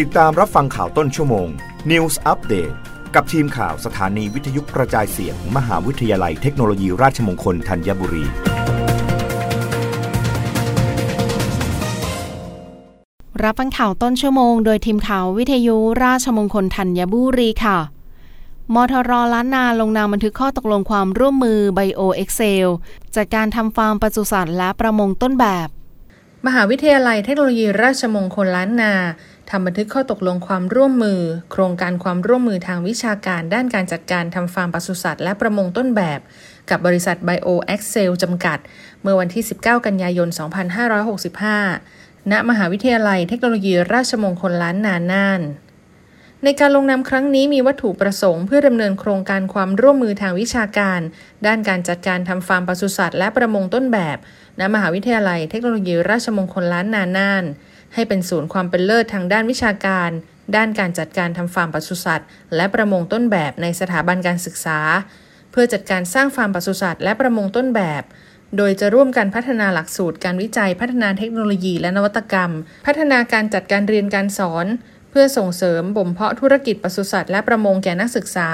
ติดตามรับฟังข่าวต้นชั่วโมง News Update กับทีมข่าวสถานีวิทยุกระจายเสียงมหาวิทยาลัยเทคโนโลยีราชมงคลธัญบุรี รับฟังข่าวต้นชั่วโมง โดยทีมข่าววิทยุราชมงคลธัญบุรีค่ะ มทรล้านนาลงนามบันทึกข้อตกลงความร่วมมือไบโอเอ็กเซลจัดการทำฟาร์มปศุสัตว์และประมงต้นแบบ มหาวิทยาลัยเทคโนโลยีราชมงคลล้านนา ทำบันทึกข้อตกลงความร่วมมือ โครงการความร่วมมือทางวิชาการด้านการจัดการทำฟาร์มปศุสัตว์และประมงต้นแบบ กับบริษัท Bio Excel จำกัด เมื่อวันที่ 19 กันยายน 2565 ณ มหาวิทยาลัยเทคโนโลยีราชมงคลล้านนาน่านในการลงนามครั้งนี้มีวัตถุประสงค์เพื่อดำเนินโครงการความร่วมมือทางวิชาการ ด้านการจัดการทำฟาร์มปศุสัตว์และประมงต้นแบบ ณ มหาวิทยาลัยเทคโนโลยีราชมงคลล้านนาน่าน ให้เป็นศูนย์ความเป็นเลิศทางด้านวิชาการ ด้านการจัดการทำฟาร์มปศุสัตว์ และประมงต้นแบบในสถาบันการศึกษา เพื่อจัดการสร้างฟาร์มปศุสัตว์และประมงต้นแบบ โดยจะร่วมกันพัฒนาหลักสูตรการวิจัยพัฒนาเทคโนโลยีและนวัตกรรม พัฒนาการจัดการเรียนการสอน เพื่อส่งเสริมบ่มเพาะธุรกิจปศุสัตว์และประมงแก่นักศึกษา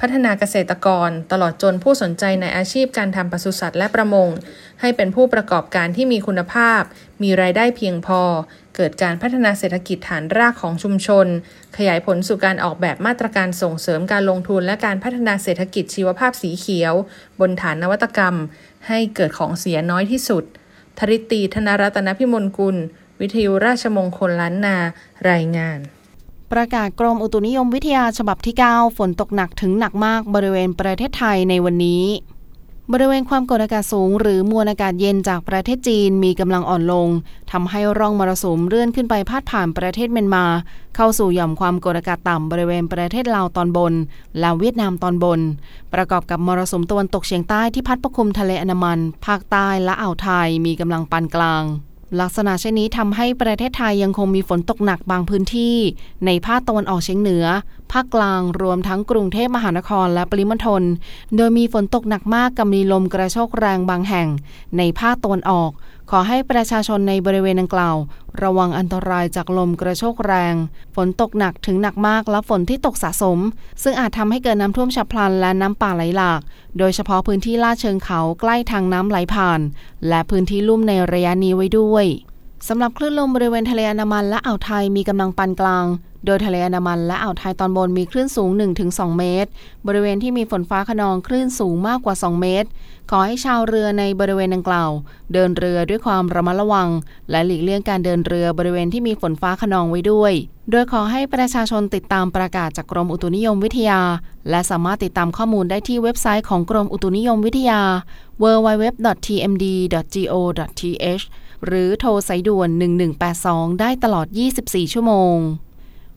พัฒนาเกษตรกร ตลอดจนผู้สนใจในอาชีพการทำปศุสัตว์และประมง ให้เป็นผู้ประกอบการที่มีคุณภาพ มีรายได้เพียงพอ เกิดการพัฒนาเศรษฐกิจฐานรากของชุมชน ขยายผลสู่การออกแบบมาตรการส่งเสริมการลงทุนและการพัฒนาเศรษฐกิจชีวภาพสีเขียว บนฐานนวัตกรรม ให้เกิดของเสียน้อยที่สุด ธริตีธนรัตนพิมลกุล วิทยุราชมงคลล้านนา รายงาน ประกาศกรมอุตุนิยมวิทยาฉบับที่ 9 ฝนตกหนักถึงหนักมากบริเวณประเทศไทยในวันนี้ บริเวณความกดอากาศสูง หรือมวลอากาศเย็นจากประเทศจีนมีกำลังอ่อนลงทำให้ร่องมรสุมเลื่อนขึ้นไปพาดผ่านประเทศเมียนมา เข้าสู่หย่อมความกดอากาศต่ำบริเวณประเทศลาวตอนบนและเวียดนามตอนบน ประกอบกับมรสุมตะวันตกเฉียงใต้ที่พัดปกคลุมทะเลอันดามัน ภาคใต้และอ่าวไทยมีกำลังปานกลาง ลักษณะเช่นนี้ทำให้ประเทศไทยยังคงมีฝนตกหนักบางพื้นที่ ในภาคตะวันออกเฉียงเหนือ ภาคกลางรวมทั้งกรุงเทพมหานครและปริมณฑลโดยมีฝนตกหนักมากกับมีลมกระโชกแรงบางแห่ง ในภาคตะวันออกขอให้ประชาชนในบริเวณดังกล่าว ระวังอันตรายจากลมกระโชกแรง ฝนตกหนักถึงหนักมากและฝนที่ตกสะสม ซึ่งอาจทำให้เกิดน้ำท่วมฉับพลันและน้ำป่าไหลหลาก โดยเฉพาะพื้นที่ลาดเชิงเขาใกล้ทางน้ำไหลผ่าน และพื้นที่ลุ่มในระยะนี้ไว้ด้วยสำหรับคลื่นลมบริเวณทะเลอันดามันและอ่าวไทยมีกำลังปานกลาง โดยทะเลอันดามันและอ่าวไทยตอนบนมีคลื่นสูง 1-2 เมตร บริเวณที่มีฝนฟ้าขนองคลื่นสูงมากกว่า 2 เมตร ขอให้ชาวเรือในบริเวณดังกล่าว เดินเรือด้วยความระมัดระวัง และหลีกเลี่ยงการเดินเรือบริเวณที่มีฝนฟ้าขนองไว้ด้วย โดยขอให้ประชาชนติดตามประกาศจากกรมอุตุนิยมวิทยา และสามารถติดตามข้อมูลได้ที่เว็บไซต์ของกรมอุตุนิยมวิทยา www.tmd.go.th หรือโทรสายด่วน 1182 ได้ตลอด 24 ชั่วโมง